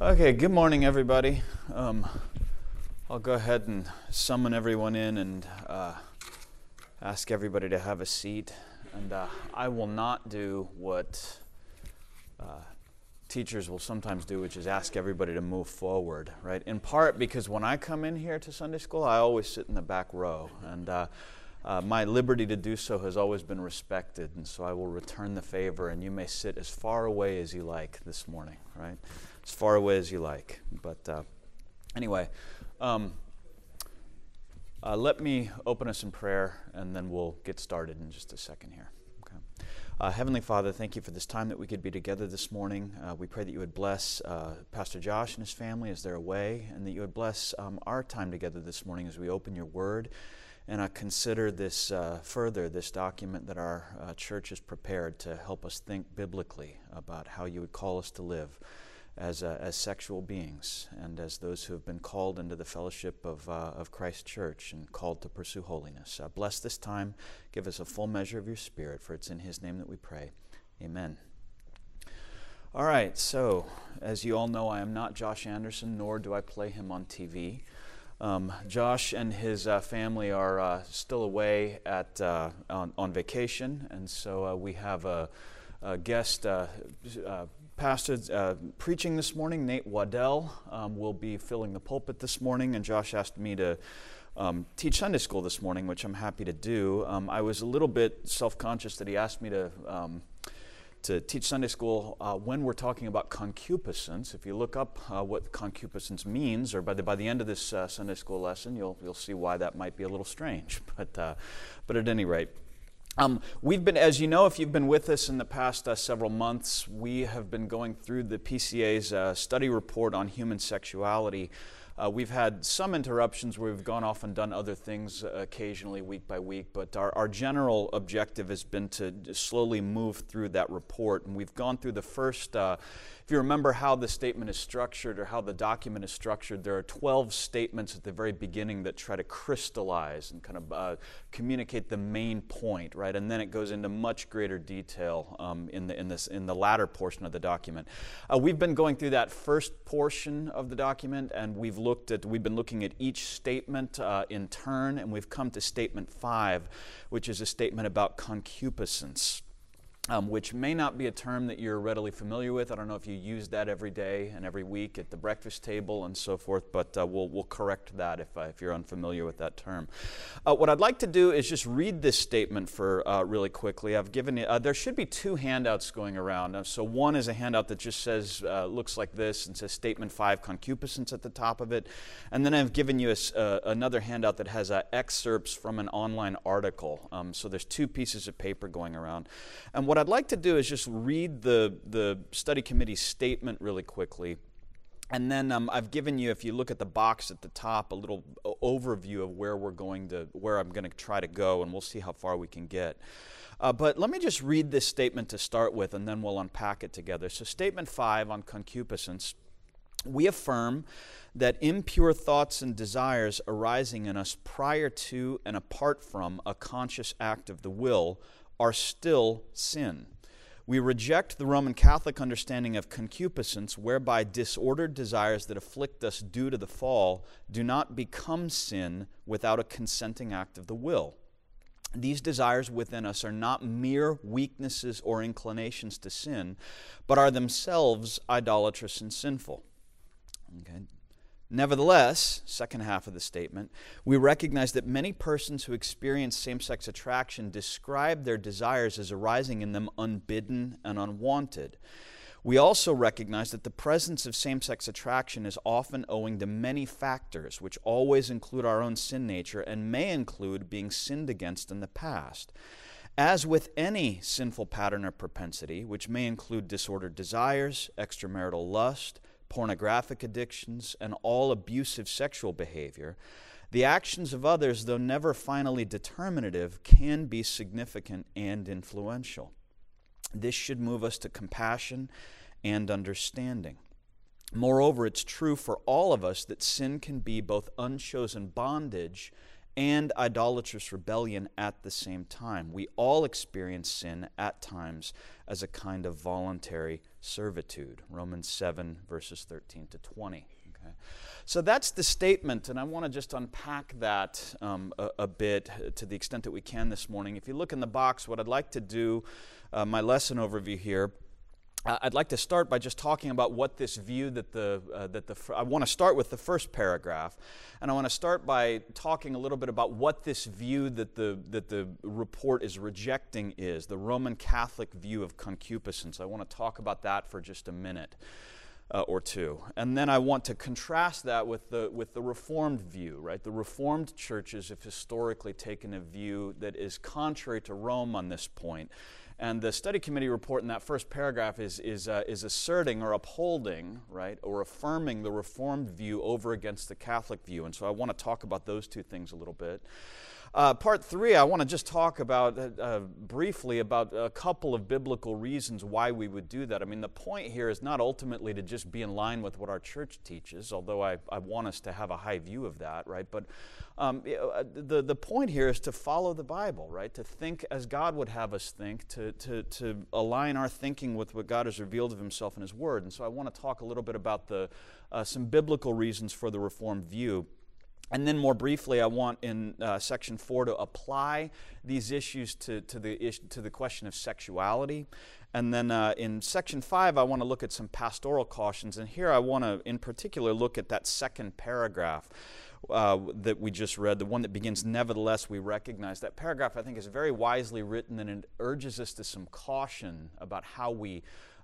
Okay, good morning, everybody. Um, I'll go ahead and summon everyone in and uh, ask everybody to have a seat. And uh, I will not do what uh, teachers will sometimes do, which is ask everybody to move forward, right? In part because when I come in here to Sunday school, I always sit in the back row. And uh, uh, my liberty to do so has always been respected, and so I will return the favor, and you may sit as far away as you like this morning, right? As far away as you like. But uh, anyway, um, uh, let me open us in prayer, and then we'll get started in just a second here. Okay. Uh, Heavenly Father, thank you for this time that we could be together this morning. Uh, we pray that you would bless uh, Pastor Josh and his family as they're away, and that you would bless um, our time together this morning as we open your word and I consider this uh, further, this document that our uh, church has prepared to help us think biblically about how you would call us to live as, uh, as sexual beings and as those who have been called into the fellowship of, uh, of Christ Church and called to pursue holiness. Uh, bless this time. Give us a full measure of your Spirit, for it's in His name that we pray. Amen. All right, so as you all know, I am not Josh Anderson, nor do I play him on TV. Um, Josh and his uh, family are uh, still away at, uh, on, on, vacation, and so we have a, a guest uh, uh, pastor preaching this morning. Nate Waddell um, will be filling the pulpit this morning, and Josh asked me to um, teach Sunday school this morning, which I'm happy to do. Um, I was a little bit self conscious that he asked me to um, to teach Sunday school uh, when we're talking about concupiscence. If you look up uh, what concupiscence means, or by the, by the end of this uh, Sunday school lesson, you'll, you'll see why that might be a little strange. But, uh, but at any rate, um, we've been, as you know, if you've been with us in the past uh, several months, we have been going through the PCA's uh, study report on human sexuality. Uh, we've had some interruptions where we've gone off and done other things uh, occasionally, week by week, but our, our general objective has been to slowly move through that report. And we've gone through the first uh, if you remember how the statement is structured or how the document is structured, there are 12 statements at the very beginning that try to crystallize and kind of uh, communicate the main point, right? And then it goes into much greater detail um, in, the, in, this, in the latter portion of the document. Uh, we've been going through that first portion of the document, and we've looked at, we've been looking at each statement uh, in turn, and we've come to statement five, which is a statement about concupiscence um, which may not be a term that you're readily familiar with. I don't know if you use that every day and every week at the breakfast table and so forth, but uh, we'll, we'll correct that if, uh, if you're unfamiliar with that term. Uh, what I'd like to do is just read this statement for uh, really quickly. I've given you, uh, there should be two handouts going around. Uh, so one is a handout that just says, looks like this and says Statement 5 Concupiscence at the top of it. And then I've given you a, another handout that has excerpts from an online article. Um, so there's two pieces of paper going around. And what what I'd like to do is just read the, the study committee statement really quickly. And then um, I've given you, if you look at the box at the top, a little overview of where we're going to, where I'm going to try to go, and we'll see how far we can get. Uh, but let me just read this statement to start with, and then we'll unpack it together. So, statement five on concupiscence we affirm that impure thoughts and desires arising in us prior to and apart from a conscious act of the will are still sin. We reject the Roman Catholic understanding of concupiscence, whereby disordered desires that afflict us due to the fall do not become sin without a consenting act of the will. These desires within us are not mere weaknesses or inclinations to sin, but are themselves idolatrous and sinful. Okay. Nevertheless, second half of the statement, we recognize that many persons who experience same sex attraction describe their desires as arising in them unbidden and unwanted. We also recognize that the presence of same sex attraction is often owing to many factors, which always include our own sin nature and may include being sinned against in the past. As with any sinful pattern or propensity, which may include disordered desires, extramarital lust, pornographic addictions, and all abusive sexual behavior, the actions of others, though never finally determinative, can be significant and influential. This should move us to compassion and understanding. Moreover, it's true for all of us that sin can be both unchosen bondage and idolatrous rebellion at the same time. We all experience sin at times as a kind of voluntary servitude. Romans 7, verses 13 to 20. Okay? So that's the statement, and I want to just unpack that um, a, a, bit to the extent that we can this morning. If you look in the box, what I'd like to do, uh, my lesson overview here, uh, I'd like to start by just talking about what this view that the uh, that the I want to start with the first paragraph, and I want to start by talking a little bit about what this view that the that the report is rejecting is the Roman Catholic view of concupiscence. I want to talk about that for just a minute. Uh, or two. And then I want to contrast that with the, with the Reformed view, right? The Reformed churches have historically taken a view that is contrary to Rome on this point. And the study committee report in that first paragraph is, is, uh, is asserting or upholding, right, or affirming the Reformed view over against the Catholic view. And so I want to talk about those two things a little bit. Uh, part three, I want to just talk about uh, uh, briefly about a couple of biblical reasons why we would do that. I mean, the point here is not ultimately to just be in line with what our church teaches, although I, I want us to have a high view of that, right? But um, uh, the, the point here is to follow the Bible, right? To think as God would have us think, to, to, to align our thinking with what God has revealed of Himself in His Word. And so I want to talk a little bit about the, uh, some biblical reasons for the Reformed view. And then, more briefly, I want in uh, section four to apply these issues to, to, the, to the question of sexuality. And then uh, in section five, I want to look at some pastoral cautions. And here I want to, in particular, look at that second paragraph. Uh, that we just read, the one that begins, Nevertheless, we recognize. That paragraph, I think, is very wisely written and it urges us to some caution about how we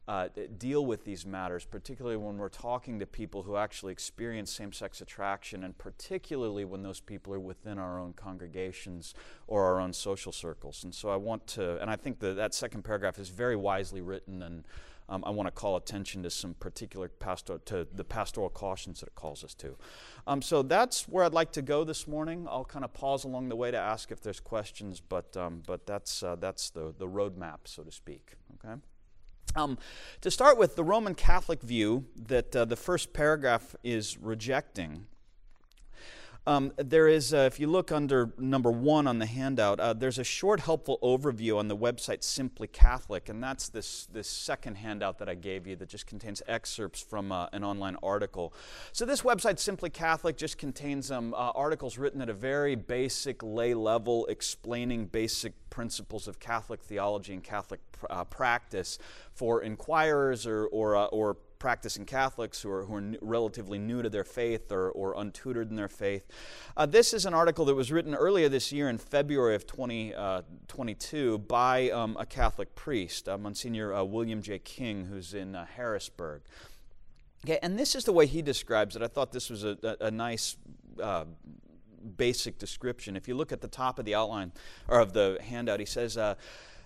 uh, deal with these matters, particularly when we're talking to people who actually experience same sex attraction, and particularly when those people are within our own congregations or our own social circles. And so I want to, and I think that that second paragraph is very wisely written, and um, I want to call attention to some particular pastor, to the pastoral cautions that it calls us to. Um, so that's where I'd like to go this morning. I'll kind of pause along the way to ask if there's questions, but, um, but that's, uh, that's the, the roadmap, so to speak. Okay? Um, to start with, the Roman Catholic view that uh, the first paragraph is rejecting um, there is, uh, if you look under number one on the handout, uh, there's a short, helpful overview on the website Simply Catholic, and that's this, this second handout that I gave you that just contains excerpts from uh, an online article. So, this website, Simply Catholic, just contains um, uh, articles written at a very basic lay level explaining basic principles of Catholic theology and Catholic pr- uh, practice for inquirers or, or, uh, or practicing Catholics who are, who are n- relatively new to their faith or, or untutored in their faith. Uh, this is an article that was written earlier this year in February of 2022 uh, by um, a Catholic priest, uh, Monsignor uh, William J. King, who's in Harrisburg. Okay, and this is the way he describes it. I thought this was a, a, a nice uh, basic description. If you look at the top of the outline or of the handout, he says, uh,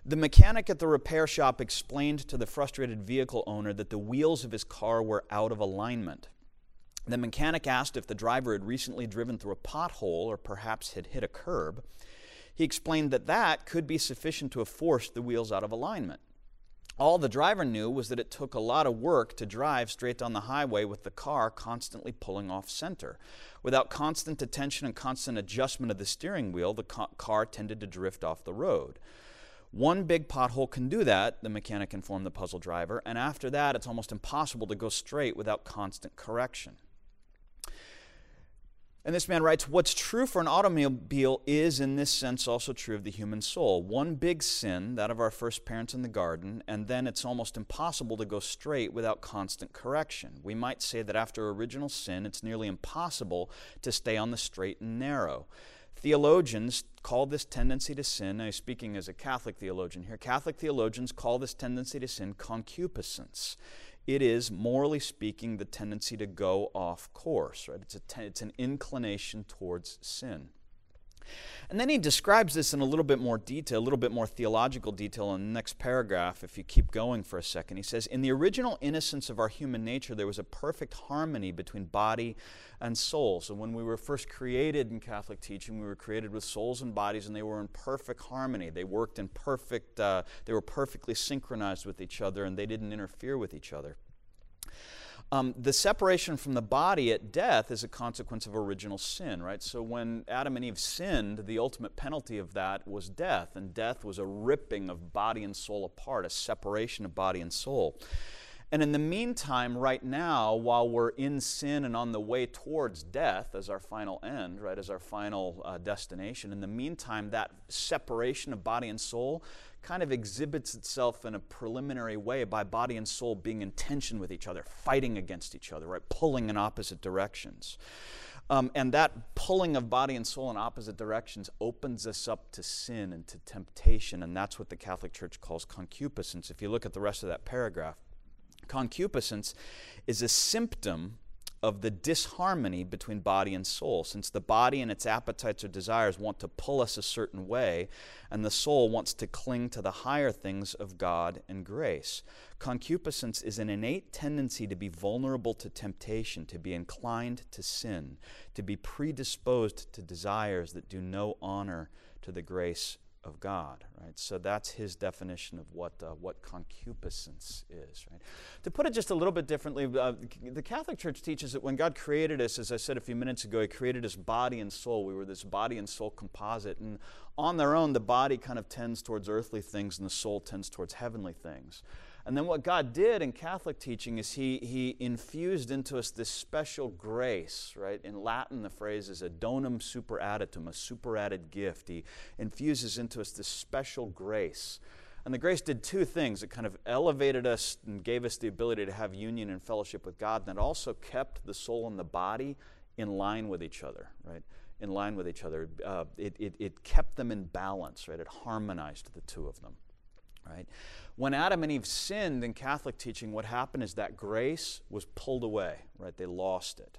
the mechanic at the repair shop explained to the frustrated vehicle owner that the wheels of his car were out of alignment. The mechanic asked if the driver had recently driven through a pothole or perhaps had hit a curb. He explained that that could be sufficient to have forced the wheels out of alignment. All the driver knew was that it took a lot of work to drive straight down the highway with the car constantly pulling off center. Without constant attention and constant adjustment of the steering wheel, the car tended to drift off the road. One big pothole can do that, the mechanic informed the puzzle driver, and after that, it's almost impossible to go straight without constant correction. And this man writes What's true for an automobile is, in this sense, also true of the human soul. One big sin, that of our first parents in the garden, and then it's almost impossible to go straight without constant correction. We might say that after original sin, it's nearly impossible to stay on the straight and narrow. Theologians call this tendency to sin, I'm speaking as a Catholic theologian here, Catholic theologians call this tendency to sin concupiscence. It is, morally speaking, the tendency to go off course, right? It's, a ten, it's an inclination towards sin. And then he describes this in a little bit more detail, a little bit more theological detail in the next paragraph, if you keep going for a second. He says, In the original innocence of our human nature, there was a perfect harmony between body and soul. So when we were first created in Catholic teaching, we were created with souls and bodies, and they were in perfect harmony. They worked in perfect, uh, they were perfectly synchronized with each other, and they didn't interfere with each other. Um, the separation from the body at death is a consequence of original sin, right? So when Adam and Eve sinned, the ultimate penalty of that was death, and death was a ripping of body and soul apart, a separation of body and soul. And in the meantime, right now, while we're in sin and on the way towards death as our final end, right, as our final uh, destination, in the meantime, that separation of body and soul kind of exhibits itself in a preliminary way by body and soul being in tension with each other, fighting against each other, right? Pulling in opposite directions. Um, and that pulling of body and soul in opposite directions opens us up to sin and to temptation, and that's what the Catholic Church calls concupiscence. If you look at the rest of that paragraph, concupiscence is a symptom of the disharmony between body and soul, since the body and its appetites or desires want to pull us a certain way, and the soul wants to cling to the higher things of God and grace. Concupiscence is an innate tendency to be vulnerable to temptation, to be inclined to sin, to be predisposed to desires that do no honor to the grace of God, right? So that's his definition of what, uh, what concupiscence is, right? To put it just a little bit differently, uh, the Catholic Church teaches that when God created us, as I said a few minutes ago, he created us body and soul. We were this body and soul composite. And on their own, the body kind of tends towards earthly things and the soul tends towards heavenly things. And then what God did in Catholic teaching is he, he infused into us this special grace, right? In Latin, the phrase is a donum superadditum, a superadded gift. He infuses into us this special grace. And the grace did two things. It kind of elevated us and gave us the ability to have union and fellowship with God, and it also kept the soul and the body in line with each other, right? In line with each other. Uh, it, it, it kept them in balance, right? It harmonized the two of them, right? When Adam and Eve sinned in Catholic teaching, what happened is that grace was pulled away, right? They lost it.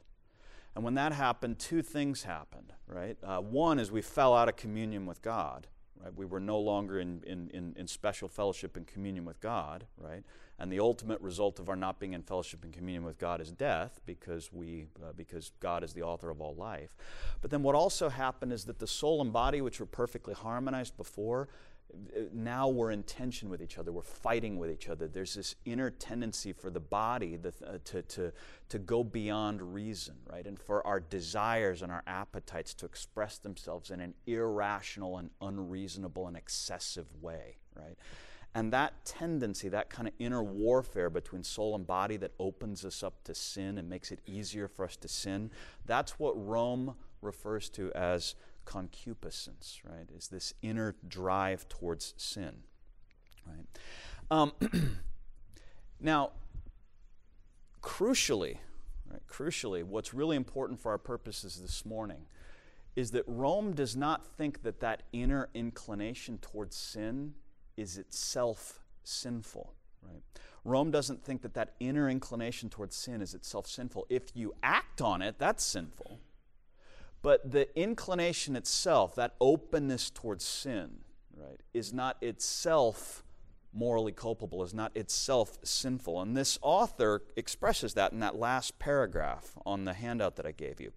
And when that happened, two things happened, right? Uh, one is we fell out of communion with God, right? We were no longer in, in, in, in, special fellowship and communion with God, right? And the ultimate result of our not being in fellowship and communion with God is death because, we, uh, because God is the author of all life. But then what also happened is that the soul and body, which were perfectly harmonized before, now we're in tension with each other. We're fighting with each other. There's this inner tendency for the body uh, to, to, to go beyond reason, right? And for our desires and our appetites to express themselves in an irrational and unreasonable and excessive way, right? And that tendency, that kind of inner warfare between soul and body that opens us up to sin and makes it easier for us to sin, that's what Rome refers to as concupiscence, right? Is this inner drive towards sin, right? Um, now, crucially, right, crucially, what's really important for our purposes this morning is that Rome does not think that that inner inclination towards sin is itself sinful, right? Rome doesn't think that that inner inclination towards sin is itself sinful. If you act on it, that's sinful. But the inclination itself, that openness towards sin, right, is not itself morally culpable, is not itself sinful. And this author expresses that in that last paragraph on the handout that I gave you.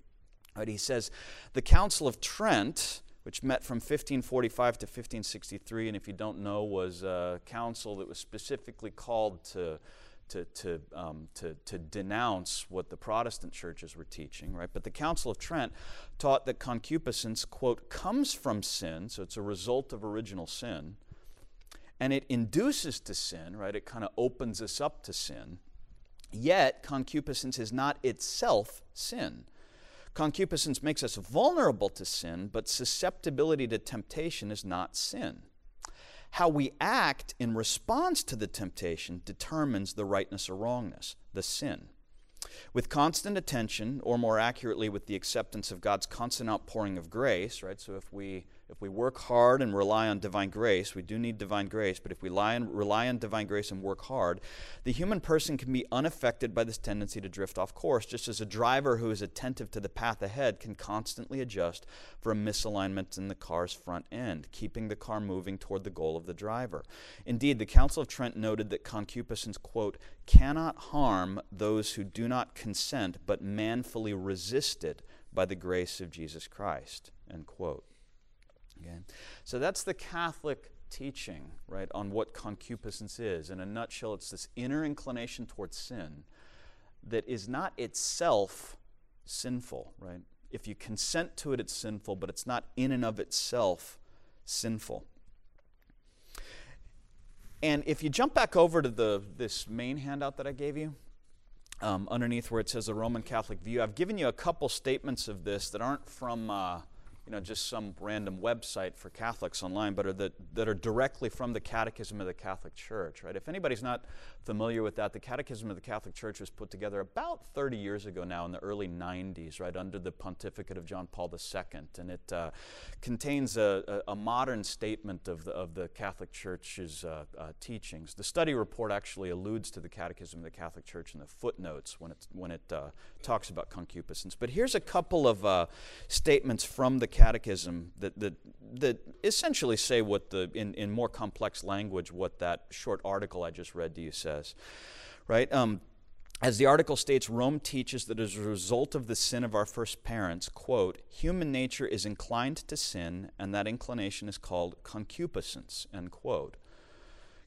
Right, he says, The Council of Trent, which met from 1545 to 1563, and if you don't know, was a council that was specifically called to to, to, um, to, to denounce what the Protestant churches were teaching, right? But the Council of Trent taught that concupiscence, quote, comes from sin, so it's a result of original sin, and it induces to sin, right? It kind of opens us up to sin. Yet, concupiscence is not itself sin. Concupiscence makes us vulnerable to sin, but susceptibility to temptation is not sin. How we act in response to the temptation determines the rightness or wrongness, the sin. With constant attention, or more accurately, with the acceptance of God's constant outpouring of grace, right? So if we if we work hard and rely on divine grace, we do need divine grace, but if we on, rely on divine grace and work hard, the human person can be unaffected by this tendency to drift off course, just as a driver who is attentive to the path ahead can constantly adjust for a misalignment in the car's front end, keeping the car moving toward the goal of the driver. Indeed, the Council of Trent noted that concupiscence, quote, cannot harm those who do not consent but manfully resist it by the grace of Jesus Christ, end quote. Okay? So that's the Catholic teaching, right, on what concupiscence is. In a nutshell, it's this inner inclination towards sin that is not itself sinful, right? If you consent to it, it's sinful, but it's not in and of itself sinful. And if you jump back over to the, this main handout that I gave you, um, underneath where it says the Roman Catholic view, I've given you a couple statements of this that aren't from. Uh, you know, just some random website for Catholics online, but are that, that are directly from the Catechism of the Catholic Church, right? If anybody's not familiar with that, the Catechism of the Catholic Church was put together about 30 years ago now in the early 90s, right, under the pontificate of John Paul II. And it uh, contains a, a, modern statement of the, of the Catholic Church's uh, uh, teachings. The study report actually alludes to the Catechism of the Catholic Church in the footnotes when, it's, when it uh, talks about concupiscence. But here's a couple of uh, statements from the Catechism that, that, that essentially say what the, in, in more complex language, what that short article I just read to you says. Right? Um, as the article states, Rome teaches that as a result of the sin of our first parents, quote, human nature is inclined to sin, and that inclination is called concupiscence, end quote.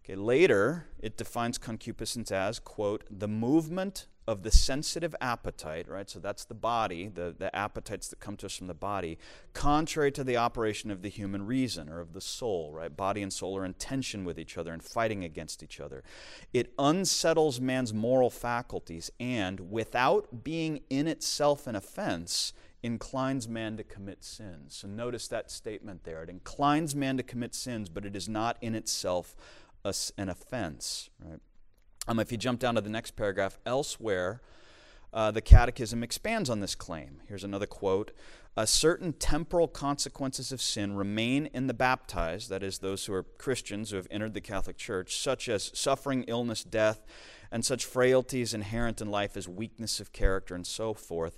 Okay, later, it defines concupiscence as, quote, the movement of the sensitive appetite, right? So that's the body, the, the appetites that come to us from the body, contrary to the operation of the human reason or of the soul, right? Body and soul are in tension with each other and fighting against each other. It unsettles man's moral faculties and, without being in itself an offense, inclines man to commit sins. So notice that statement there. It inclines man to commit sins, but it is not in itself an offense, right? Um, if you jump down to the next paragraph, elsewhere, uh, the Catechism expands on this claim. Here's another quote A certain temporal consequences of sin remain in the baptized, that is, those who are Christians who have entered the Catholic Church, such as suffering, illness, death, and such frailties inherent in life as weakness of character and so forth,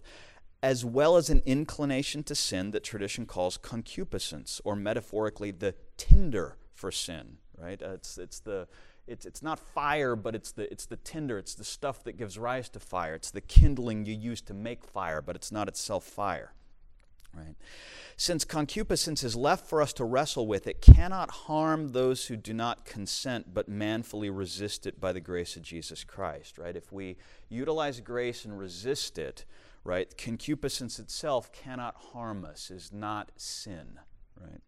as well as an inclination to sin that tradition calls concupiscence, or metaphorically, the tinder for sin, right? Uh, it's, it's the it's, it's not fire, but it's the, it's the tinder. It's the stuff that gives rise to fire. It's the kindling you use to make fire, but it's not itself fire. Right? Since concupiscence is left for us to wrestle with, it cannot harm those who do not consent but manfully resist it by the grace of Jesus Christ. Right? If we utilize grace and resist it, right, concupiscence itself cannot harm us, is not sin. Right?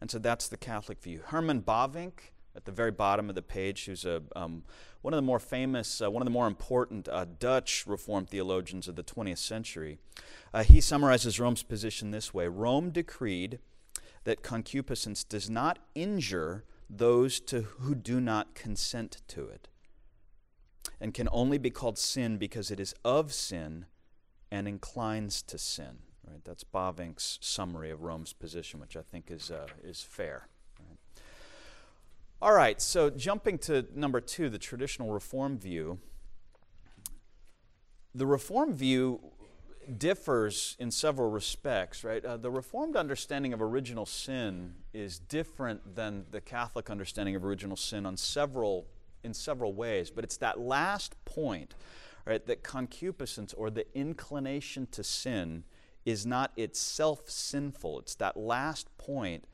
And so that's the Catholic view. Herman Bavinck at the very bottom of the page, who's a, um, one of the more famous, uh, one of the more important uh, Dutch Reformed theologians of the 20th century. Uh, he summarizes Rome's position this way Rome decreed that concupiscence does not injure those to, who do not consent to it, and can only be called sin because it is of sin and inclines to sin. Right? That's Bavinck's summary of Rome's position, which I think is, uh, is fair. All right, so jumping to number two, the traditional Reform view. The Reform view differs in several respects, right? Uh, the Reformed understanding of original sin is different than the Catholic understanding of original sin on several, in several ways, but it's that last point, right, that concupiscence or the inclination to sin is not itself sinful. It's that last point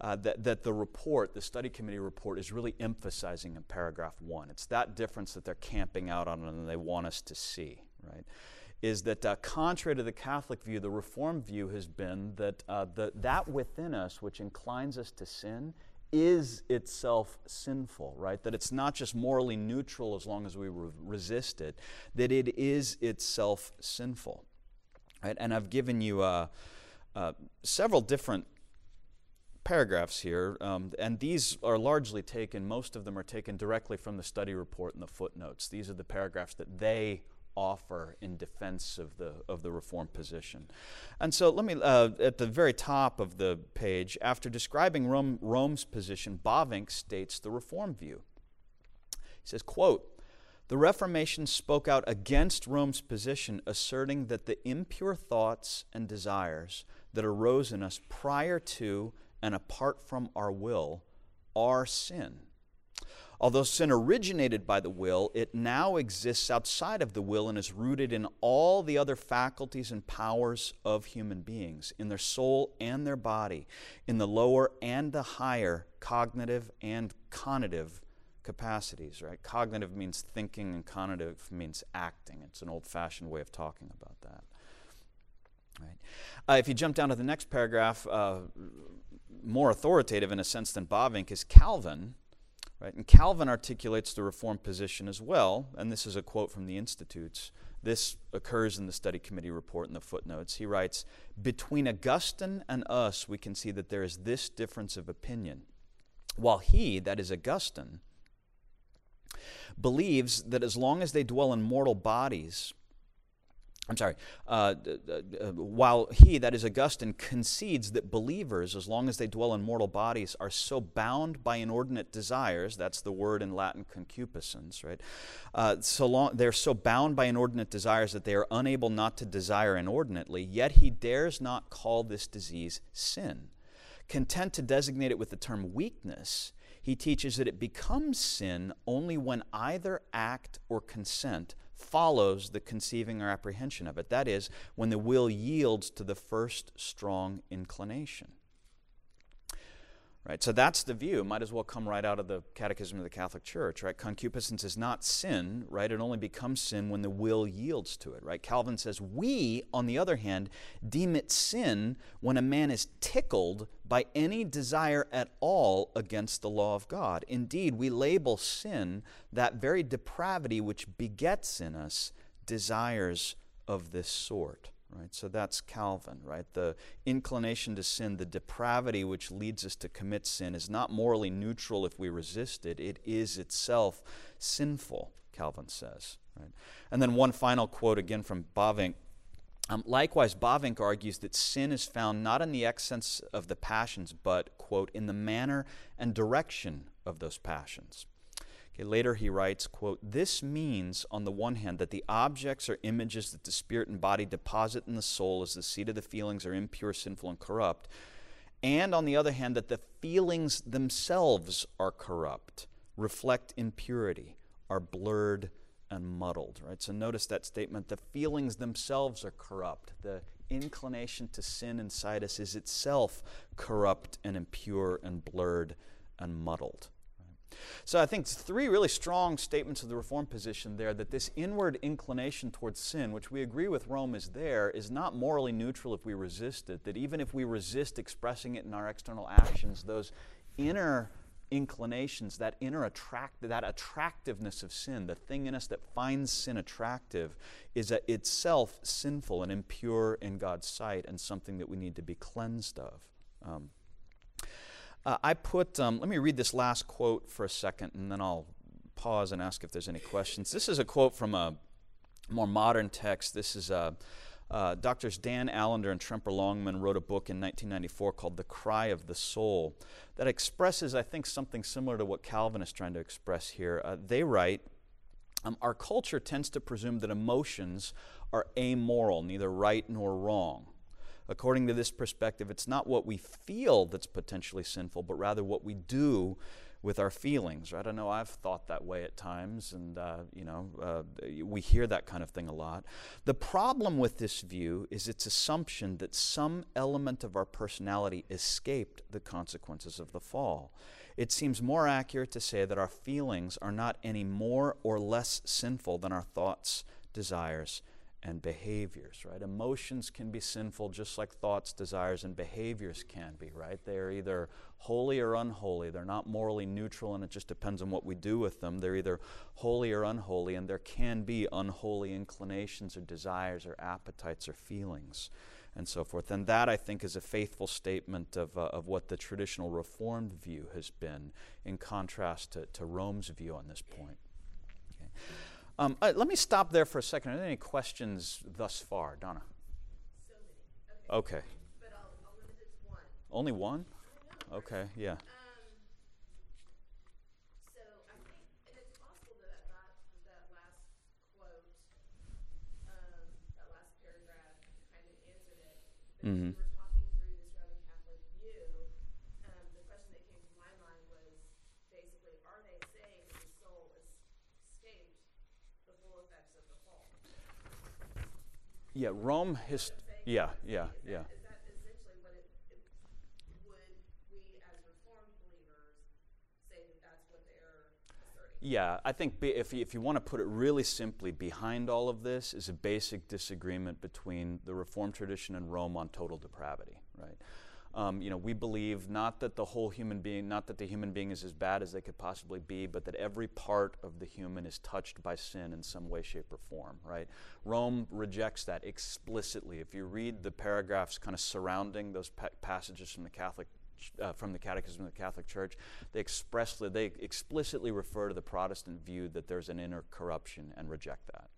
uh, that, that the report, the study committee report, is really emphasizing in paragraph one. It's that difference that they're camping out on and they want us to see, right? Is that uh, contrary to the Catholic view, the Reformed view has been that uh, the, that within us which inclines us to sin is itself sinful, right? That it's not just morally neutral as long as we re- resist it, that it is itself sinful, right? And I've given you uh, uh, several different paragraphs here, um, and these are largely taken, most of them are taken directly from the study report and the footnotes. These are the paragraphs that they offer in defense of the, of the reform position. And so let me, uh, at the very top of the page, after describing Rome, Rome's position, Bavinck states the reform view. He says, quote, the Reformation spoke out against Rome's position, asserting that the impure thoughts and desires that arose in us prior to and apart from our will are sin. Although sin originated by the will, it now exists outside of the will and is rooted in all the other faculties and powers of human beings, in their soul and their body, in the lower and the higher cognitive and conative capacities, right? Cognitive means thinking, and conative means acting. It's an old fashioned way of talking about that. Right? Uh, if you jump down to the next paragraph, uh, more authoritative in a sense than Bavinck is Calvin. Right? And Calvin articulates the Reformed position as well, and this is a quote from the Institutes. This occurs in the study committee report in the footnotes. He writes Between Augustine and us, we can see that there is this difference of opinion. While he, that is Augustine, believes that as long as they dwell in mortal bodies, I'm sorry, uh, uh, while he, that is Augustine, concedes that believers, as long as they dwell in mortal bodies, are so bound by inordinate desires, that's the word in Latin concupiscence, right? Uh, so long, they're so bound by inordinate desires that they are unable not to desire inordinately, yet he dares not call this disease sin. Content to designate it with the term weakness, he teaches that it becomes sin only when either act or consent follows the conceiving or apprehension of it. That is, when the will yields to the first strong inclination. Right, so that's the view. Might as well come right out of the Catechism of the Catholic Church, right? Concupiscence is not sin, right? It only becomes sin when the will yields to it, right? Calvin says, We, on the other hand, deem it sin when a man is tickled by any desire at all against the law of God. Indeed, we label sin that very depravity which begets in us desires of this sort right? So that's Calvin, right? The inclination to sin, the depravity which leads us to commit sin, is not morally neutral if we resist it. It is itself sinful, Calvin says, right? And then one final quote again from Bavinck. Um, likewise, Bavinck argues that sin is found not in the excess of the passions, but, quote, in the manner and direction of those passions. Okay, later he writes, quote, This means, on the one hand, that the objects or images that the spirit and body deposit in the soul as the seat of the feelings are impure, sinful, and corrupt. And on the other hand, that the feelings themselves are corrupt, reflect impurity, are blurred and muddled. Right? So notice that statement. The feelings themselves are corrupt. The inclination to sin inside us is itself corrupt and impure and blurred and muddled. So I think three really strong statements of the reform position there that this inward inclination towards sin, which we agree with Rome is there, is not morally neutral if we resist it. That even if we resist expressing it in our external actions, those inner inclinations, that inner attract, that attractiveness of sin, the thing in us that finds sin attractive, is itself sinful and impure in God's sight and something that we need to be cleansed of. Um, uh, I put, um, let me read this last quote for a second and then I'll pause and ask if there's any questions. This is a quote from a more modern text. This is uh, uh, Doctors Dan Allender and Tremper Longman wrote a book in 1994 called The Cry of the Soul that expresses, I think, something similar to what Calvin is trying to express here. Uh, they write, um, Our culture tends to presume that emotions are amoral, neither right nor wrong. According to this perspective, it's not what we feel that's potentially sinful, but rather what we do with our feelings. Right? I know I've thought that way at times, and uh, you know uh, we hear that kind of thing a lot. The problem with this view is its assumption that some element of our personality escaped the consequences of the fall. It seems more accurate to say that our feelings are not any more or less sinful than our thoughts, desires, and behaviors, right? Emotions can be sinful just like thoughts, desires, and behaviors can be, right? They are either holy or unholy. They're not morally neutral, and it just depends on what we do with them. They're either holy or unholy, and there can be unholy inclinations or desires or appetites or feelings and so forth. And that, I think, is a faithful statement of, uh, of what the traditional Reformed view has been in contrast to, to Rome's view on this point. Okay. Um, uh, let me stop there for a second. Are there any questions thus far, Donna? So okay. okay. But I'll, I'll limit it to one. Only one? Okay, yeah. Um, so I think, and it's possible that that, that last quote, um, that last paragraph kind of answered it. But Mhm. as we were talking through this Roman Catholic view, um, the question that came to my mind was basically, are they saying that the soul es- escaped the full effects of the fall? Yeah, Rome his yeah, yeah, yeah. Is that essentially what it, it, would we as reformed believers say that that's what they're Yeah, I think be- if you, if you want to put it really simply, behind all of this is a basic disagreement between the Reformed tradition and Rome on total depravity, right? Um, you know, we believe not that the whole human being, not that the human being is as bad as they could possibly be, but that every part of the human is touched by sin in some way, shape, or form, right? Rome rejects that explicitly. If you read the paragraphs kind of surrounding those pa- passages from the Catholic uh, from the Catechism of the Catholic Church, they expressly they explicitly refer to the Protestant view that there's an inner corruption and reject that,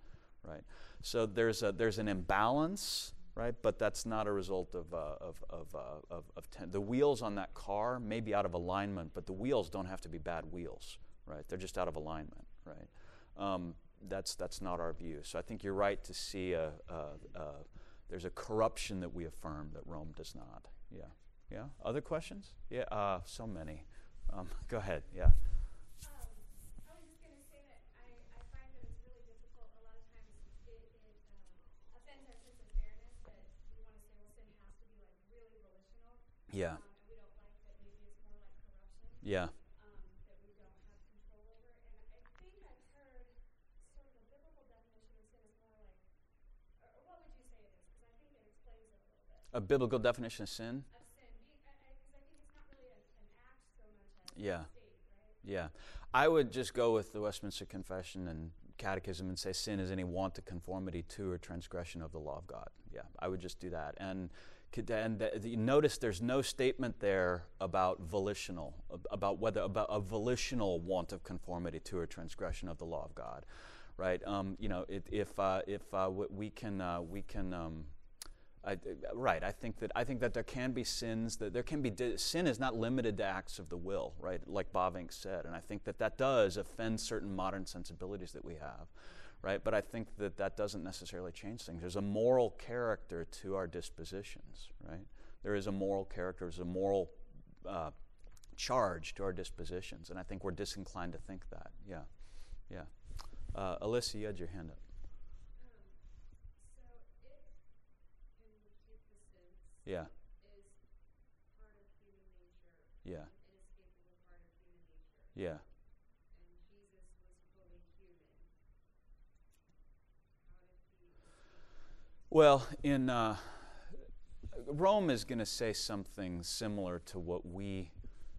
right? So there's a there's an imbalance right? But that's not a result of, uh, of, of, uh, of, of ten- the wheels on that car may be out of alignment, but the wheels don't have to be bad wheels, right? They're just out of alignment, right? Um, that's, that's not our view. So I think you're right to see a, a, a, there's a corruption that we affirm that Rome does not. Yeah. Yeah. Other questions? Yeah. Uh, so many. Um, go ahead. Yeah. Really an, an act so much as Yeah. a? Yeah. I would just go with the Westminster Confession and Catechism and say sin is any want of conformity to or transgression of the law of God. Yeah, I would just do that. And, and the, the- notice there's no statement there about volitional, about whether, about a volitional want of conformity to or transgression of the law of God. Right? Um, you know, it, if, uh, if uh, we can, uh, we can, um, I, right. I think that I think that there can be sins that there can be di- sin is not limited to acts of the will, right? Like Bavinck said, and I think that that does offend certain modern sensibilities that we have, right? But I think that that doesn't necessarily change things. There's a moral character to our dispositions, right? There is a moral character. There's a moral uh, charge to our dispositions, and I think we're disinclined to think that. Yeah, yeah. Uh, Alyssa, you had your hand up. Um, so if concupiscence Yeah, is part of human nature, yeah, part of human nature, yeah. and Jesus was fully human, how did he escape? Well, in uh, Rome is going to say something similar to what we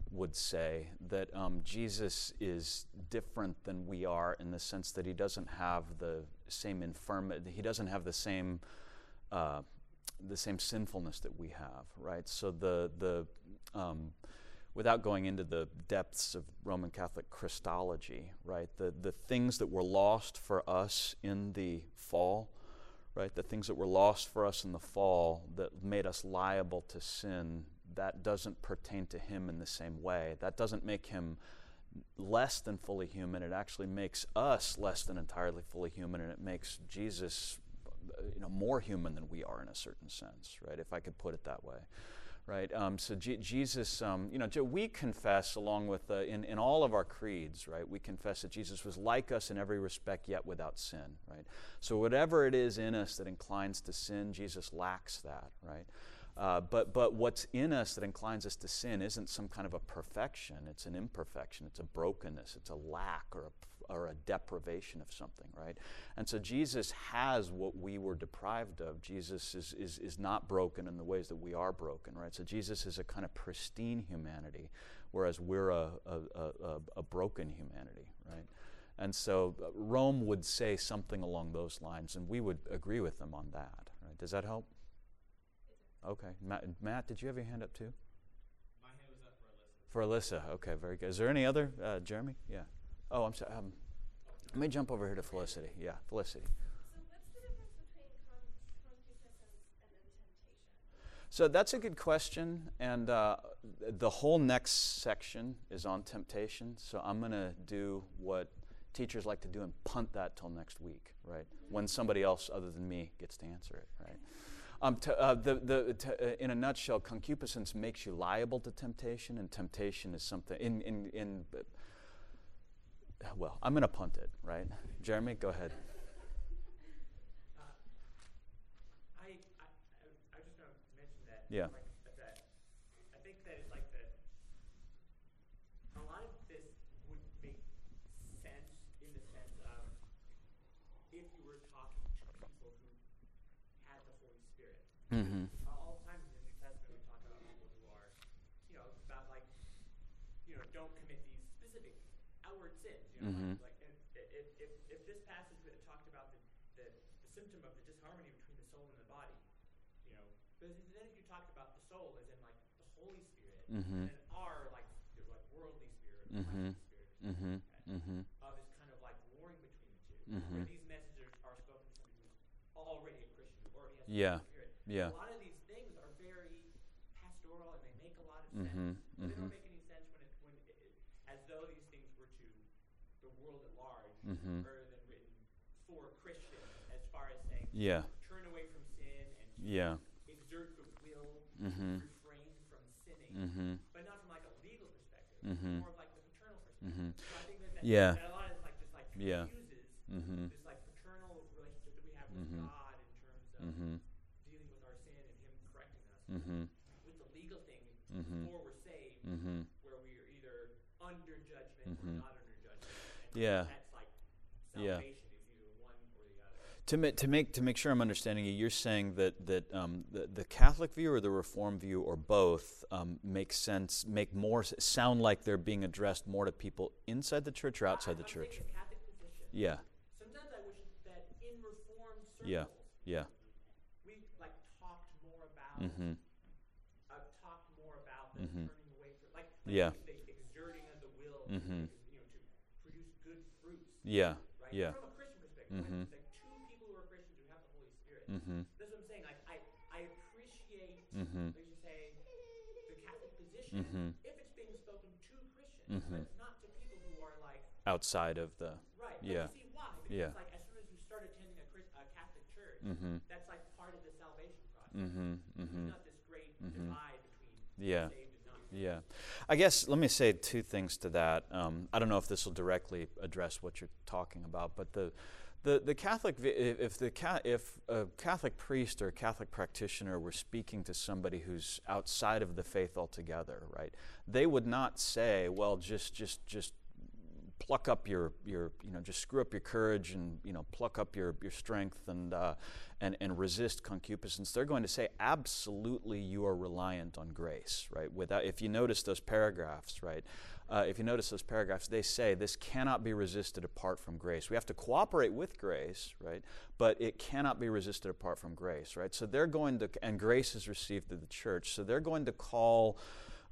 would say that um, Jesus is different than we are in the sense that he doesn't have the same infirmity, he doesn't have the same. Uh, the same sinfulness that we have, right? So the the um, without going into the depths of Roman Catholic Christology, right? The the things that were lost for us in the fall, right? The things that were lost for us in the fall that made us liable to sin, that doesn't pertain to him in the same way. That doesn't make him less than fully human. It actually makes us less than entirely fully human, and it makes Jesus, you know, more human than we are in a certain sense, right? If I could put it that way, right? Um, so Je- Jesus, um, you know, we confess along with uh, in in all of our creeds, right? We confess that Jesus was like us in every respect, yet without sin, right? So whatever it is in us that inclines to sin, Jesus lacks that, right? Uh, but, but what's in us that inclines us to sin isn't some kind of a perfection. It's an imperfection. It's a brokenness. It's a lack or a, or a deprivation of something, right? And so Jesus has what we were deprived of. Jesus is, is, is not broken in the ways that we are broken, right? So Jesus is a kind of pristine humanity, whereas we're a, a, a, a broken humanity, right? And so uh, Rome would say something along those lines, and we would agree with them on that, right? Does that help? Okay. Matt, Matt, did you have your hand up too? My hand was up for Alyssa. For Alyssa. Okay, very good. Is there any other? Uh, Jeremy? Yeah. Oh, I'm sorry. Um, let me jump over here to Felicity. Yeah, Felicity. So that's a good question, and uh, the whole next section is on temptation. So I'm going to do what teachers like to do and punt that till next week, right? When somebody else other than me gets to answer it, right? Um, t- uh, the, the, t- uh, in a nutshell, concupiscence makes you liable to temptation, and temptation is something in in in well, I'm going to punt it, right? Jeremy, go ahead. Yeah. Like, I think that it's like that a lot of this would make sense in the sense of if you were talking to people who had the Holy Spirit. Mm-hmm. don't commit these specific outward sins. You know, Mhm. like, like if, if, if, this passage that talked about the, the, the symptom of the disharmony between the soul and the body, you know, but then if you talked about the soul as in like the Holy Spirit, Mhm. and our like, the, like worldly spirit, Mhm. fleshly spirit, Mm-hmm. that, Mm-hmm. of is kind of like warring between the 2 Mhm. where these messages are spoken to somebody who's already a Christian, who already has the Yeah. Holy Spirit. Yeah. A lot of these things are very pastoral and they make a lot of Mhm, sense. But they mhm. don't make any sense when it, when it, it, as though these things were to the world at large, Mhm. rather than written for Christians, as far as saying, Yeah. turn away from sin and Yeah. exert the will Mhm. to refrain from sinning, Mm-hmm. but not from like a legal perspective, Mhm. more of like the paternal perspective. Mm-hmm. So I think that, that, Yeah. that a lot of like just like Yeah. Mm-hmm. this like paternal relationship that we have with Mhm. God in terms of Mm-hmm. dealing with our sin and Him correcting us Mm-hmm. with the legal thing before we're saved, Mm-hmm. where we are either under judgment or not under judgment. And Yeah. That's like Yeah. salvation is either one or the other. To, ma- to make to make sure I'm understanding you, you're saying that that um, the, the Catholic view or the Reform view or both um, make sense, make more sound like they're being addressed more to people inside the church or outside the I'm church. taking a Catholic position. Yeah, Sometimes I wish that in Reformed circles, Yeah. yeah. we like talked more about, Mm-hmm. uh, talked more about the Mhm. turning away from, like, like Yeah. the, the exerting of the will, Mhm. to, you know, to produce good fruits. Yeah, right? yeah. From a Christian perspective, when Mhm. it's like two people who are Christians who have Spirit. Mm-hmm. That's what I'm saying. Like I, I appreciate, Mm-hmm. like you say, the Catholic position Mhm. if it's being spoken to Christians, Mhm. but it's not to people who are like Outside of the. right. Yeah. See why? Because Yeah. like as soon as you start attending a, Chris, a Catholic church, Mm-hmm. that's like part of the salvation process. Mm-hmm. There's Mm-hmm. not this great divide between Yeah. saved and. Yeah. I guess let me say two things to that. Um, I don't know if this will directly address what you're talking about, but the the, the Catholic if the if a Catholic priest or Catholic practitioner were speaking to somebody who's outside of the faith altogether, right? They would not say, "Well, just just just pluck up your your you know just screw up your courage and you know pluck up your your strength and uh, and and resist concupiscence they're going to say absolutely you are reliant on grace right without if you notice those paragraphs right uh, if you notice those paragraphs they say this cannot be resisted apart from grace we have to cooperate with grace right but it cannot be resisted apart from grace right so they're going to and grace is received through the church so they're going to call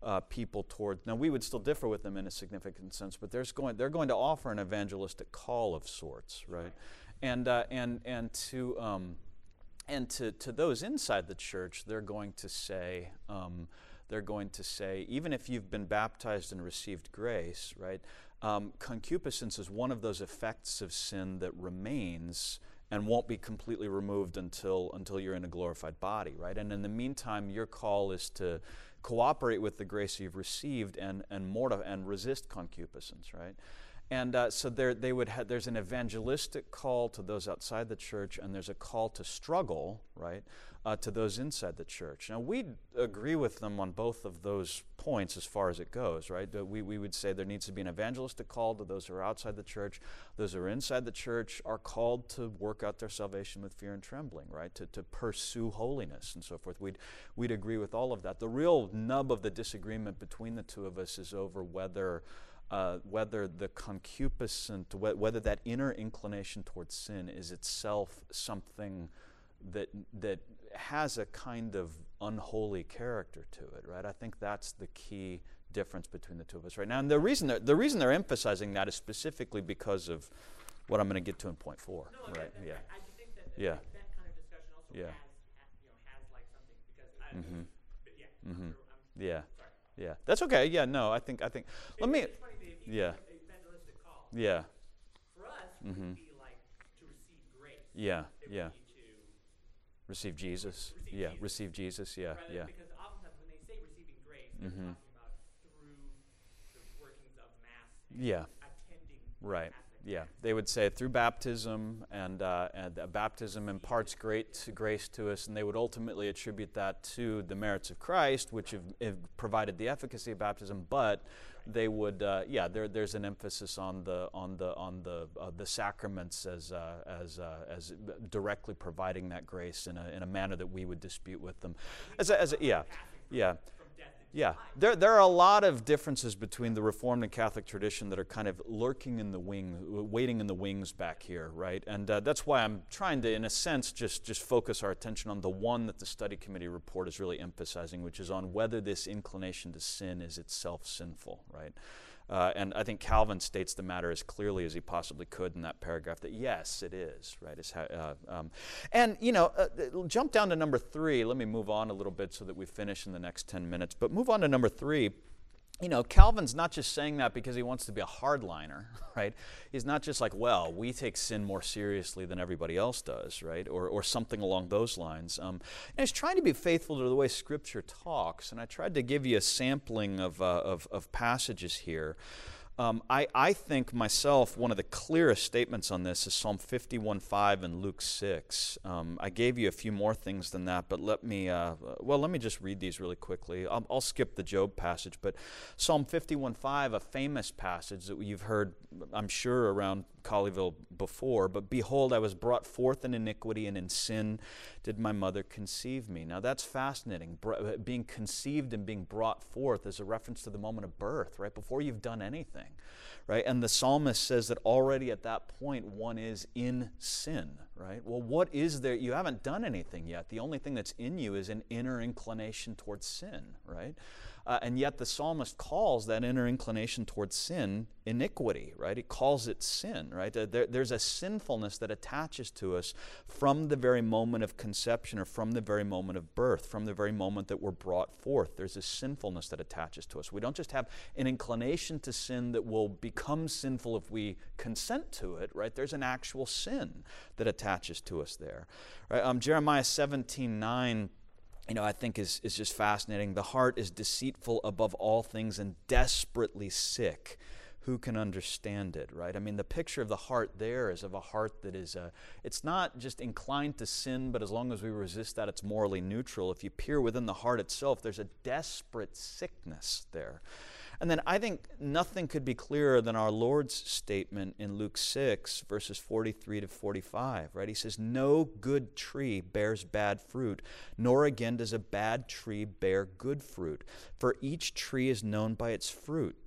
uh, people toward. Now we would still differ with them in a significant sense, but there's going they're going to offer an evangelistic call of sorts, right? And uh, and and to um, and to to those inside the church, they're going to say. Um, they're going to say, even if you've been baptized and received grace, right? Um, concupiscence is one of those effects of sin that remains and won't be completely removed until until you're in a glorified body, right? And in the meantime, your call is to cooperate with the grace you've received and and mortif- and resist concupiscence, right? And uh, so there they would ha- there's an evangelistic call to those outside the church, and there's a call to struggle, right, uh, to those inside the church. Now we agree with them on both of those points as far as it goes, right? We we would say there needs to be an evangelistic call to those who are outside the church. Those who are inside the church are called to work out their salvation with fear and trembling, right? To to pursue holiness and so forth. We'd we'd agree with all of that. The real nub of the disagreement between the two of us is over whether uh, whether the concupiscent, wh- whether that inner inclination towards sin is itself something that that has a kind of unholy character to it, right? I think that's the key difference between the two of us right now. And the reason they're, the reason they're emphasizing that is specifically because of what I'm going to get to in point four, No, right? that, that, Yeah. I do think that Yeah. kind of discussion also Yeah. has, ha, you know, has like something because I, Mhm. but yeah, Mhm. I'm, I'm Yeah. sorry. Yeah. That's okay. Yeah. No, I think I think. Let me. It's funny that if you yeah. have an evangelistic call, Yeah. for us, Mhm. would be like to receive grace. Yeah. It Yeah. to Receive Jesus. Receive Yeah. Jesus. Receive Jesus. Yeah. rather, Yeah. Because oftentimes when they say receiving grace, they're Mhm. talking about through the workings of mass and Yeah. attending Right. Yeah, they would say through baptism, and, uh, and uh, baptism imparts great grace to us, and they would ultimately attribute that to the merits of Christ, which have, have provided the efficacy of baptism. But they would, uh, yeah, there, there's an emphasis on the on the on the uh, the sacraments as uh, as uh, as directly providing that grace in a in a manner that we would dispute with them. As a, as a, yeah, yeah. Yeah, there, there are a lot of differences between the Reformed and Catholic tradition that are kind of lurking in the wing, waiting in the wings back here, right? And uh, that's why I'm trying to, in a sense, just, just focus our attention on the one that the study committee report is really emphasizing, which is on whether this inclination to sin is itself sinful, right? Uh, and I think Calvin states the matter as clearly as he possibly could in that paragraph that yes, it is, right? Uh, um, and, you know, uh, jump down to number three. Let me move on a little bit so that we finish in the next 10 minutes. But move on to number three you know, Calvin's not just saying that because he wants to be a hardliner, right? He's not just like, well, we take sin more seriously than everybody else does, right? Or, or something along those lines. Um, and he's trying to be faithful to the way Scripture talks. And I tried to give you a sampling of, uh, of, of passages here. Um, I, I think myself, one of the clearest statements on this is Psalm 51.5 and Luke 6. Um, I gave you a few more things than that, but let me, uh, well, let me just read these really quickly. I'll, I'll skip the Job passage, but Psalm 51.5, a famous passage that you've heard, I'm sure, around Colleyville before, but behold, I was brought forth in iniquity, and in sin did my mother conceive me. Now that's fascinating. Being conceived and being brought forth is a reference to the moment of birth, right? Before you've done anything, right? And the psalmist says that already at that point one is in sin, right? Well, what is there? You haven't done anything yet. The only thing that's in you is an inner inclination towards sin, right? Uh, and yet the psalmist calls that inner inclination towards sin iniquity, right? He calls it sin, right? Uh, there, there's a sinfulness that attaches to us from the very moment of conception or from the very moment of birth, from the very moment that we're brought forth. There's a sinfulness that attaches to us. We don't just have an inclination to sin that will become sinful if we consent to it, right? There's an actual sin that attaches to us there. Right? Um, Jeremiah 17 9 you know, I think is, is just fascinating. The heart is deceitful above all things and desperately sick. Who can understand it, right? I mean, the picture of the heart there is of a heart that is, uh, it's not just inclined to sin, but as long as we resist that, it's morally neutral. If you peer within the heart itself, there's a desperate sickness there. And then I think nothing could be clearer than our Lord's statement in Luke 6, verses 43 to 45, right? He says, No good tree bears bad fruit, nor again does a bad tree bear good fruit. For each tree is known by its fruit.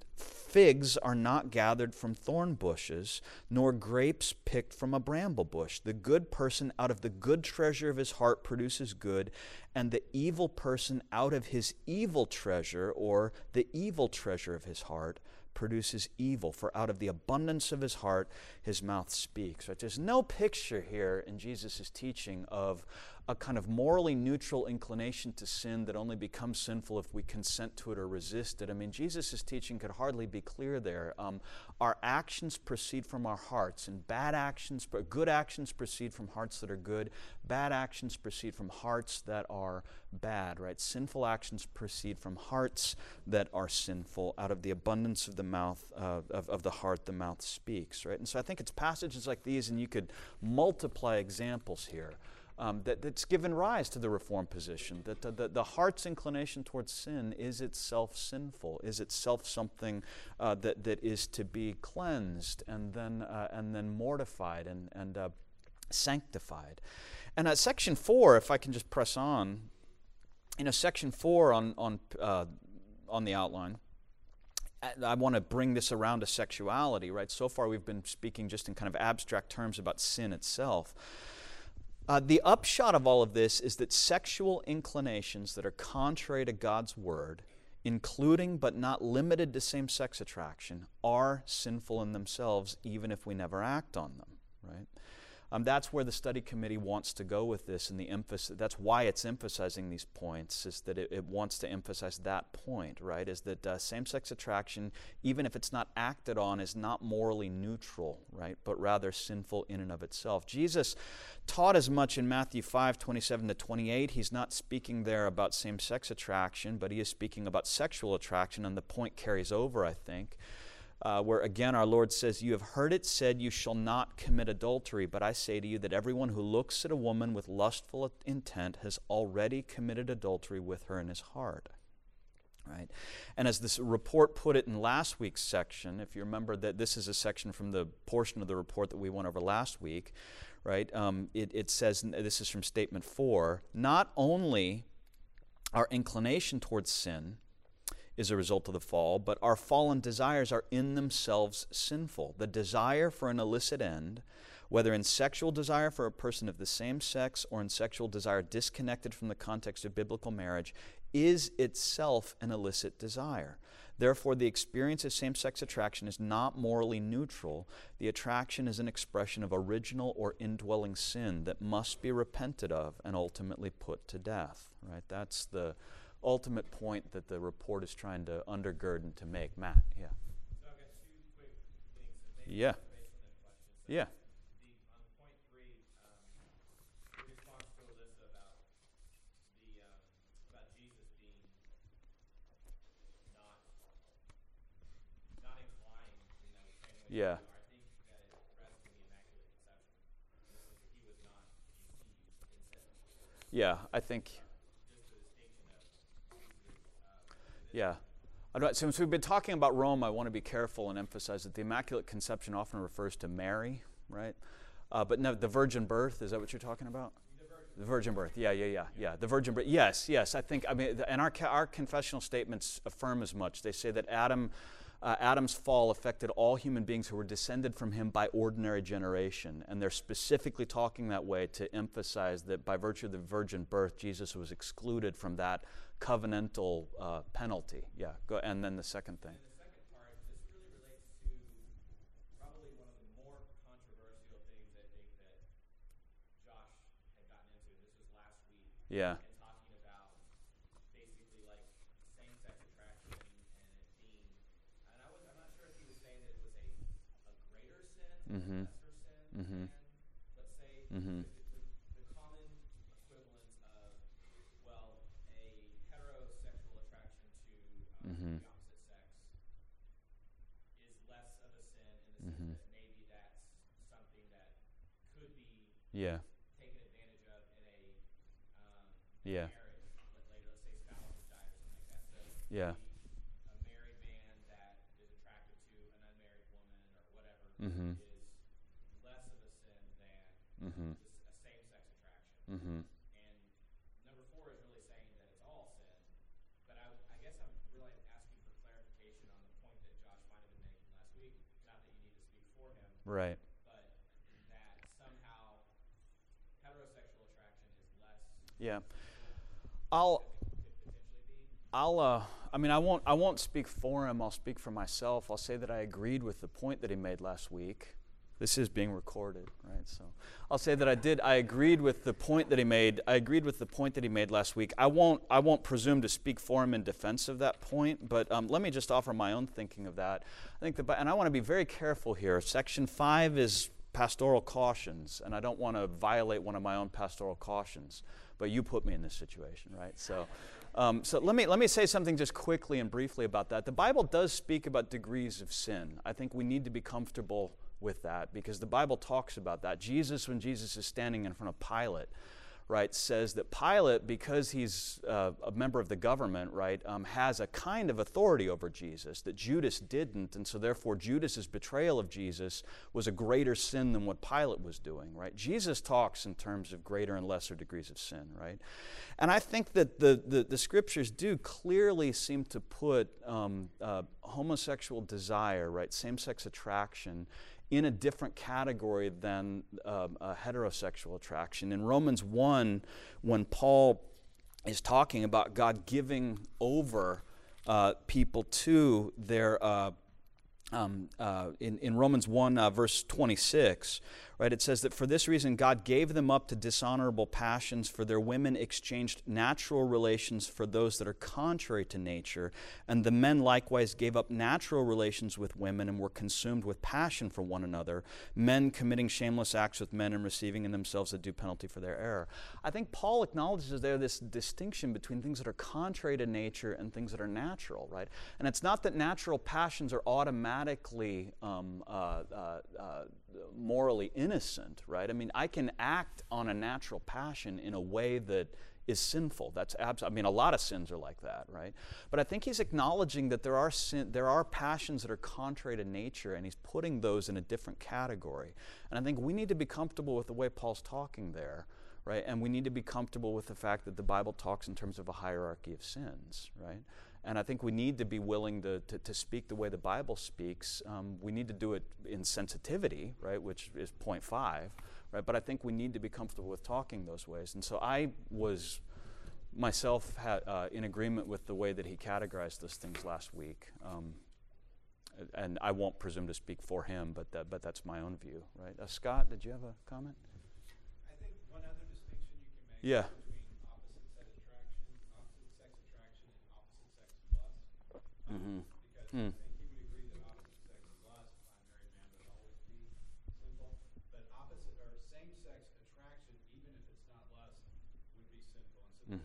Figs are not gathered from thorn bushes, nor grapes picked from a bramble bush. The good person out of the good treasure of his heart produces good, and the evil person out of his evil treasure, or the evil treasure of his heart, produces evil. For out of the abundance of his heart, his mouth speaks. Right? There's no picture here in Jesus' teaching of a kind of morally neutral inclination to sin that only becomes sinful if we consent to it or resist it. I mean, Jesus' teaching could hardly be clear there. Um, our actions proceed from our hearts, and bad actions, good actions proceed from hearts that are good, bad actions proceed from hearts that are bad, right? Sinful actions proceed from hearts that are sinful. Out of the abundance of the mouth, uh, of, of the heart, the mouth speaks, right? And so I think it's passages like these, and you could multiply examples here um, that, that's given rise to the reform position that the, the, the, heart's inclination towards sin is itself sinful, is itself something uh, that, that is to be cleansed and then, uh, and then mortified and, and uh, sanctified. And at section four, if I can just press on, you know, section four on, on, uh, on the outline. I want to bring this around to sexuality, right? So far, we've been speaking just in kind of abstract terms about sin itself. Uh, the upshot of all of this is that sexual inclinations that are contrary to God's word, including but not limited to same sex attraction, are sinful in themselves, even if we never act on them, right? Um, that's where the study committee wants to go with this, and the emphasis. That's why it's emphasizing these points. Is that it, it wants to emphasize that point, right? Is that uh, same-sex attraction, even if it's not acted on, is not morally neutral, right? But rather sinful in and of itself. Jesus taught as much in Matthew 5, 27 to 28. He's not speaking there about same-sex attraction, but he is speaking about sexual attraction, and the point carries over, I think. Uh, where again our Lord says, You have heard it said, You shall not commit adultery. But I say to you that everyone who looks at a woman with lustful intent has already committed adultery with her in his heart. Right? And as this report put it in last week's section, if you remember that this is a section from the portion of the report that we went over last week, right? Um, it, it says, this is from statement four, not only our inclination towards sin is a result of the fall, but our fallen desires are in themselves sinful. The desire for an illicit end, whether in sexual desire for a person of the same sex or in sexual desire disconnected from the context of biblical marriage, is itself an illicit desire. Therefore, the experience of same sex attraction is not morally neutral. The attraction is an expression of original or indwelling sin that must be repented of and ultimately put to death. Right? That's the ultimate point that the report is trying to undergird and to make. Matt, yeah. So I've got two quick things maybe Yeah. are based on that question. So Yeah. The, on point three, your response to Alyssa about the, um, about Jesus being not, not inclined, you know, the same way you Yeah. I think yeah. Don't- Since we've been talking about Rome, I want to be careful and emphasize that the Immaculate Conception often refers to Mary, right? Uh, but no, the virgin birth, is that what you're talking about? The virgin birth, yeah, yeah, yeah, yeah. The virgin birth, yes, yes. I think, I mean, and our, our confessional statements affirm as much. They say that Adam, uh, Adam's fall affected all human beings who were descended from him by ordinary generation. And they're specifically talking that way to emphasize that by virtue of the virgin birth, Jesus was excluded from that covenantal uh, penalty. Yeah, go, and then the second thing. Yeah. Talking about basically like same-sex attraction and the second part, this really relates to probably one of the more controversial things I think that Josh had gotten into. This was last week. Yeah. And talking about basically like same-sex attraction and it being, and I was, I'm not sure if he was saying that it was a, a greater sin, Mhm. a lesser sin Mhm. than, let's say, Mhm. the, the, the common equivalence of, well, a heterosexual attraction to um, Mhm. the opposite sex is less of a sin in the Mhm. sense that maybe that's something that could be Yeah, taken advantage of in a um, Yeah. marriage. Later, let's say spouse died or something like that. So Yeah. a married man that is attracted to an unmarried woman or whatever Mhm. is less of a sin than Mhm. just a same-sex attraction. mm-hmm. And number four is really saying that it's all sin. But I, I guess I'm really asking for clarification on the point that Josh might have been making last week. Not that you need to speak for him, Right. but that somehow heterosexual attraction is less Yeah. I'll. I'll uh, I mean I won't I won't speak for him, I'll speak for myself. I'll say that I agreed with the point that he made last week. This is being recorded, right? So I'll say that I did I agreed with the point that he made. I agreed with the point that he made last week. I won't I won't presume to speak for him in defense of that point, but um, let me just offer my own thinking of that. I think the and I want to be very careful here. Section 5 is pastoral cautions, and I don't want to violate one of my own pastoral cautions. But you put me in this situation, right? So, um, so let me let me say something just quickly and briefly about that. The Bible does speak about degrees of sin. I think we need to be comfortable with that because the Bible talks about that. Jesus, when Jesus is standing in front of Pilate, right, says that Pilate, because he's uh, a member of the government, right, um, has a kind of authority over Jesus that Judas didn't, and so therefore Judas's betrayal of Jesus was a greater sin than what Pilate was doing, right? Jesus talks in terms of greater and lesser degrees of sin, right? And I think that the, the, the scriptures do clearly seem to put um, uh, homosexual desire, right, same sex attraction, in a different category than um, a heterosexual attraction. In Romans 1, when Paul is talking about God giving over uh, people to their. Uh, um, uh, in, in Romans 1, uh, verse 26, right? It says that for this reason, God gave them up to dishonorable passions, for their women exchanged natural relations for those that are contrary to nature. And the men likewise gave up natural relations with women and were consumed with passion for one another, men committing shameless acts with men and receiving in themselves a due penalty for their error. I think Paul acknowledges there this distinction between things that are contrary to nature and things that are natural, right? And it's not that natural passions are automatically um, uh, uh, uh, morally innocent, right? I mean, I can act on a natural passion in a way that is sinful. That's abs- I mean, a lot of sins are like that, right? But I think he's acknowledging that there are sin- there are passions that are contrary to nature, and he's putting those in a different category. And I think we need to be comfortable with the way Paul's talking there, right? And we need to be comfortable with the fact that the Bible talks in terms of a hierarchy of sins, right? And I think we need to be willing to, to, to speak the way the Bible speaks. Um, we need to do it in sensitivity, right, which is point five, right? But I think we need to be comfortable with talking those ways. And so I was myself uh, in agreement with the way that he categorized those things last week. Um, and I won't presume to speak for him, but, that, but that's my own view, right? Uh, Scott, did you have a comment? I think one other distinction you can make Yeah. Mhm.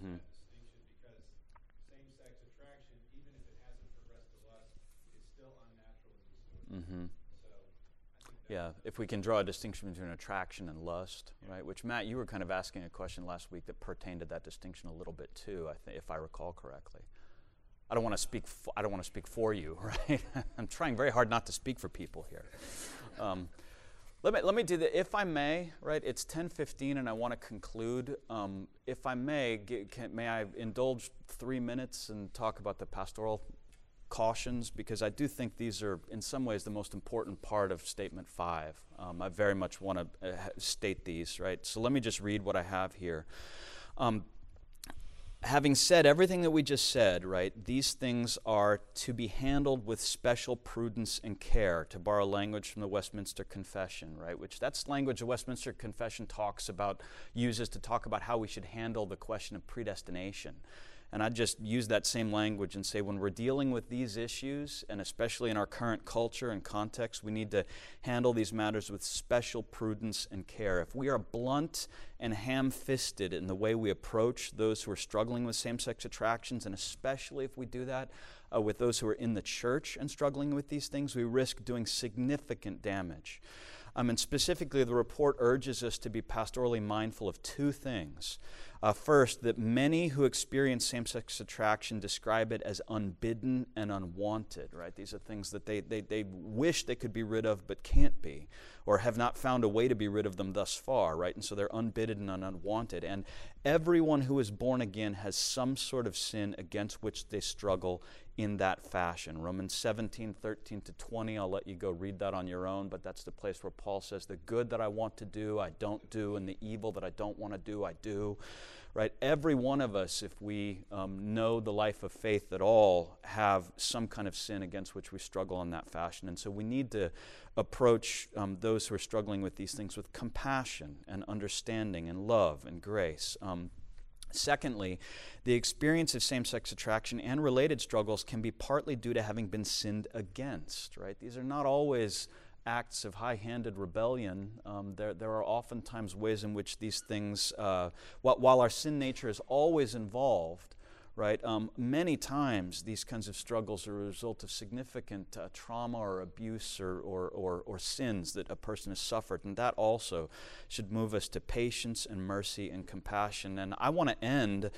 that distinction because same sex attraction, even if it hasn't progressed to lust, is still unnatural. Mm-hmm. So Yeah, if we can draw a distinction between attraction and lust, right? Which Matt, you were kind of asking a question last week that pertained to that distinction a little bit too. I think, if I recall correctly. I don't want to speak. For, I don't want to speak for you, right? I'm trying very hard not to speak for people here. Um, let me let me do that, if I may. Right, it's 10:15, and I want to conclude. Um, if I may, can, may I indulge three minutes and talk about the pastoral cautions because I do think these are, in some ways, the most important part of Statement 5. Um, I very much want to uh, state these, right? So let me just read what I have here. Having said everything that we just said, right, these things are to be handled with special prudence and care, to borrow language from the Westminster Confession, right, which that's language the Westminster Confession talks about, uses to talk about how we should handle the question of predestination. And I just use that same language and say when we're dealing with these issues, and especially in our current culture and context, we need to handle these matters with special prudence and care. If we are blunt and ham fisted in the way we approach those who are struggling with same sex attractions, and especially if we do that uh, with those who are in the church and struggling with these things, we risk doing significant damage. Um, and specifically, the report urges us to be pastorally mindful of two things. Uh, first, that many who experience same sex attraction describe it as unbidden and unwanted, right? These are things that they, they, they wish they could be rid of but can't be, or have not found a way to be rid of them thus far, right? And so they're unbidden and unwanted. And everyone who is born again has some sort of sin against which they struggle in that fashion. Romans 17, 13 to 20, I'll let you go read that on your own, but that's the place where Paul says, The good that I want to do, I don't do, and the evil that I don't want to do, I do. Right? Every one of us, if we um, know the life of faith at all, have some kind of sin against which we struggle in that fashion. And so we need to approach um, those who are struggling with these things with compassion and understanding and love and grace. Um, Secondly, the experience of same sex attraction and related struggles can be partly due to having been sinned against, right? These are not always acts of high handed rebellion. Um, there, there are oftentimes ways in which these things, uh, while, our sin nature is always involved, right? Um, many times these kinds of struggles are a result of significant uh, trauma or abuse or, or, or, or sins that a person has suffered. And that also should move us to patience and mercy and compassion. And I want to end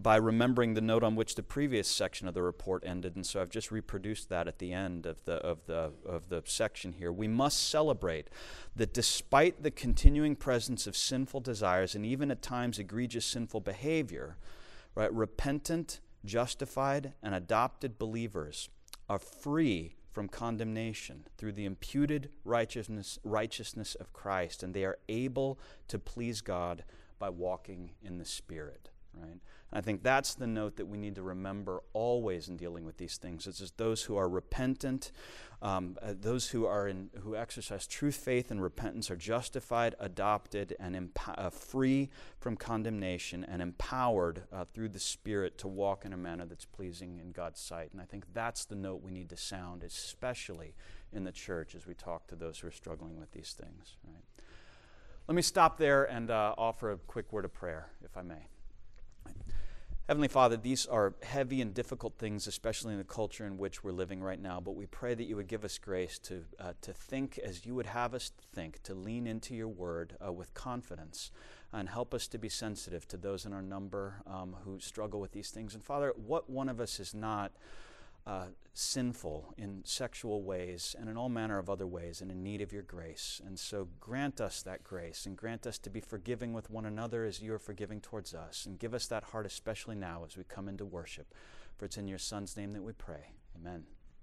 by remembering the note on which the previous section of the report ended. And so I've just reproduced that at the end of the, of the, of the section here. We must celebrate that despite the continuing presence of sinful desires and even at times egregious sinful behavior, right? Repentant, justified, and adopted believers are free from condemnation through the imputed righteousness, righteousness of Christ, and they are able to please God by walking in the Spirit. Right? And I think that's the note that we need to remember always in dealing with these things. It's just those who are repentant, um, uh, those who are in, who exercise true faith and repentance are justified, adopted, and uh, free from condemnation, and empowered uh, through the Spirit to walk in a manner that's pleasing in God's sight. And I think that's the note we need to sound, especially in the church as we talk to those who are struggling with these things. Right? Let me stop there and uh, offer a quick word of prayer, if I may. Heavenly Father, these are heavy and difficult things, especially in the culture in which we're living right now. But we pray that you would give us grace to, uh, to think as you would have us think, to lean into your word uh, with confidence, and help us to be sensitive to those in our number um, who struggle with these things. And Father, what one of us is not uh, sinful in sexual ways and in all manner of other ways and in need of your grace. And so grant us that grace and grant us to be forgiving with one another as you are forgiving towards us. And give us that heart, especially now as we come into worship. For it's in your Son's name that we pray. Amen.